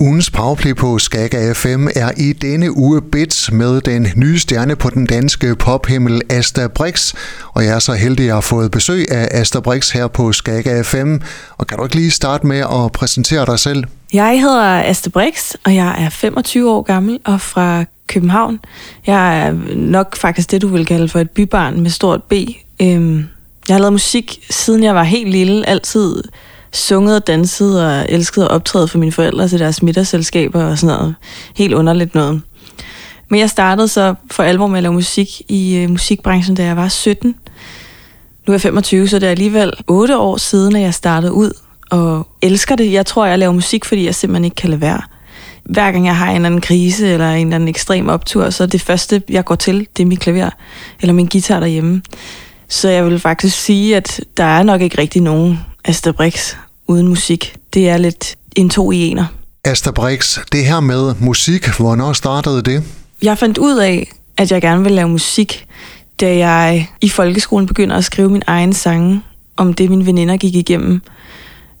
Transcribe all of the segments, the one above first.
Ugens powerplay på Skaga FM er i denne uge Bits med den nye stjerne på den danske pophimmel Asta Brix. Og jeg er så heldig at have fået besøg af Asta Brix her på Skaga FM. Og kan du ikke lige starte med at præsentere dig selv? Jeg hedder Asta Brix, og jeg er 25 år gammel og fra København. Jeg er nok faktisk det, du vil kalde for et bybarn med stort B. Øhm, jeg har lavet musik, siden jeg var helt lille, altid sunget og danset og elsket at optræde for mine forældre til deres middagsselskaber og sådan noget. Helt underligt noget. Men jeg startede så for alvor med at lave musik i øh, musikbranchen, da jeg var 17. Nu er jeg 25, så det er alligevel 8 år siden, at jeg startede ud og elsker det. Jeg tror, jeg laver musik, fordi jeg simpelthen ikke kan lade være. Hver gang jeg har en eller anden krise eller en eller anden ekstrem optur, så er det første, jeg går til, det er mit klaver eller min guitar derhjemme. Så jeg vil faktisk sige, at der er nok ikke rigtig nogen Asta Brix uden musik. Det er lidt en to i ener. Asta Brix, det her med musik, hvornår startede det? Jeg fandt ud af, at jeg gerne ville lave musik, da jeg i folkeskolen begynder at skrive min egen sange om det, mine veninder gik igennem.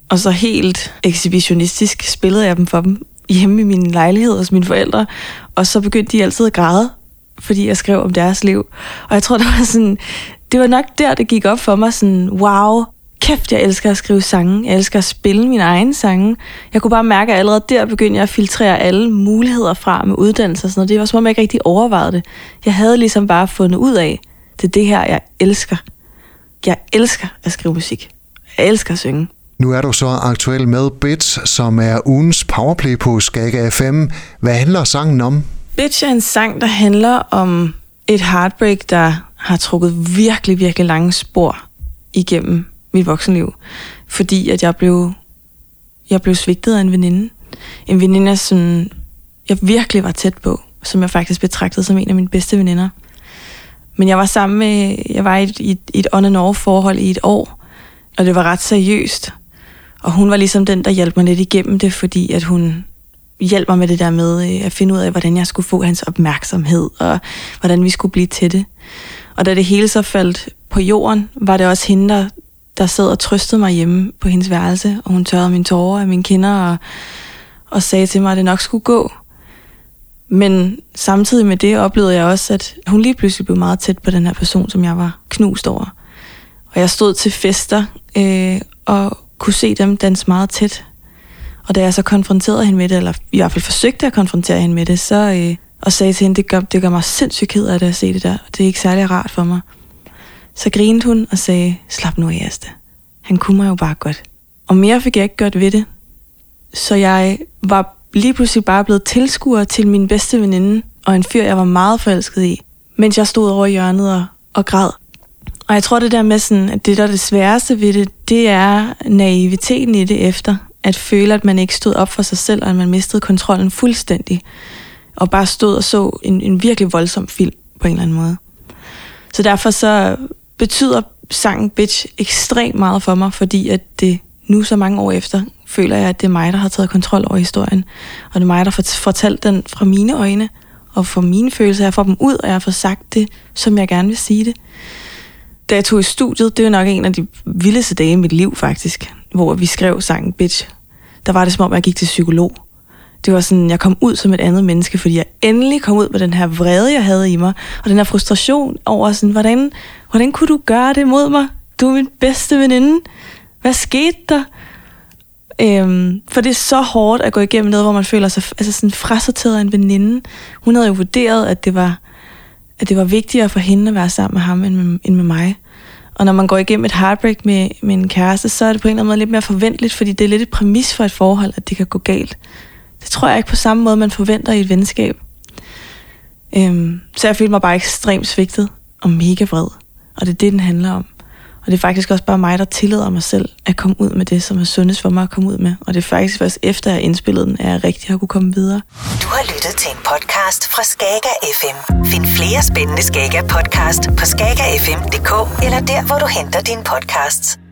Og så helt ekshibitionistisk spillede jeg dem for dem hjemme i min lejlighed hos mine forældre. Og så begyndte de altid at græde, fordi jeg skrev om deres liv. Og jeg tror, det var sådan, det var nok der, det gik op for mig sådan, wow, kæft, jeg elsker at skrive sange. Jeg elsker at spille mine egne sange. Jeg kunne bare mærke, at allerede der begyndte jeg at filtrere alle muligheder fra med uddannelse og sådan noget. Det var som om, jeg ikke rigtig overvejede det. Jeg havde ligesom bare fundet ud af, det er det her, jeg elsker. Jeg elsker at skrive musik. Jeg elsker at synge. Nu er du så aktuel med Bits, som er ugens powerplay på Skaga FM. Hvad handler sangen om? Bitch er en sang, der handler om et heartbreak, der har trukket virkelig, virkelig lange spor igennem mit voksenliv. Fordi at jeg blev, jeg blev svigtet af en veninde. En veninde, som jeg virkelig var tæt på, som jeg faktisk betragtede som en af mine bedste veninder. Men jeg var sammen med, jeg var i et, i et on and off forhold i et år, og det var ret seriøst. Og hun var ligesom den, der hjalp mig lidt igennem det, fordi at hun hjalp mig med det der med øh, at finde ud af, hvordan jeg skulle få hans opmærksomhed, og hvordan vi skulle blive til det. Og da det hele så faldt på jorden, var det også hende, der, der sad og trøstede mig hjemme på hendes værelse, og hun tørrede mine tårer af mine kinder, og, og sagde til mig, at det nok skulle gå. Men samtidig med det oplevede jeg også, at hun lige pludselig blev meget tæt på den her person, som jeg var knust over. Og jeg stod til fester øh, og kunne se dem danse meget tæt. Og da jeg så konfronterede hende med det, eller i hvert fald forsøgte at konfrontere hende med det, så, øh, og sagde til hende, det gør, det gør mig sindssygt ked af det at se det der. Det er ikke særlig rart for mig. Så grinede hun og sagde, slap nu af, Asta. Han kunne mig jo bare godt. Og mere fik jeg ikke gjort ved det. Så jeg var lige pludselig bare blevet tilskuer til min bedste veninde, og en fyr, jeg var meget forelsket i, mens jeg stod over hjørnet og, og græd. Og jeg tror det der med sådan, at det der er det sværeste ved det, det er naiviteten i det efter. At føle, at man ikke stod op for sig selv, og at man mistede kontrollen fuldstændig. Og bare stod og så en, en virkelig voldsom film på en eller anden måde. Så derfor så betyder sangen Bitch ekstremt meget for mig, fordi at det nu så mange år efter, føler jeg, at det er mig, der har taget kontrol over historien. Og det er mig, der har fortalt den fra mine øjne, og fra mine følelser. Jeg får dem ud, og jeg får sagt det, som jeg gerne vil sige det. Da jeg tog i studiet, det var nok en af de vildeste dage i mit liv faktisk, hvor vi skrev sangen Bitch. Der var det som om, jeg gik til psykolog. Det var sådan, jeg kom ud som et andet menneske, fordi jeg endelig kom ud med den her vrede, jeg havde i mig, og den her frustration over sådan, hvordan, hvordan kunne du gøre det mod mig? Du er min bedste veninde. Hvad skete der? Øhm, for det er så hårdt at gå igennem noget, hvor man føler sig altså sådan frasorteret af en veninde. Hun havde jo vurderet, at det var, at det var vigtigere for hende at være sammen med ham end med, end med mig. Og når man går igennem et heartbreak med, med en kæreste, så er det på en eller anden måde lidt mere forventeligt, fordi det er lidt et præmis for et forhold, at det kan gå galt. Det tror jeg ikke på samme måde, man forventer i et venskab. Øhm, så jeg følte mig bare ekstremt svigtet og mega vred. Og det er det, den handler om. Og det er faktisk også bare mig, der tillader mig selv at komme ud med det, som er sundest for mig at komme ud med. Og det er faktisk først efter, jeg indspillede den, at jeg rigtig har kunne komme videre. Du har lyttet til en podcast fra Skager FM. Find flere spændende Skager podcast på skagerfm.dk eller der, hvor du henter dine podcasts.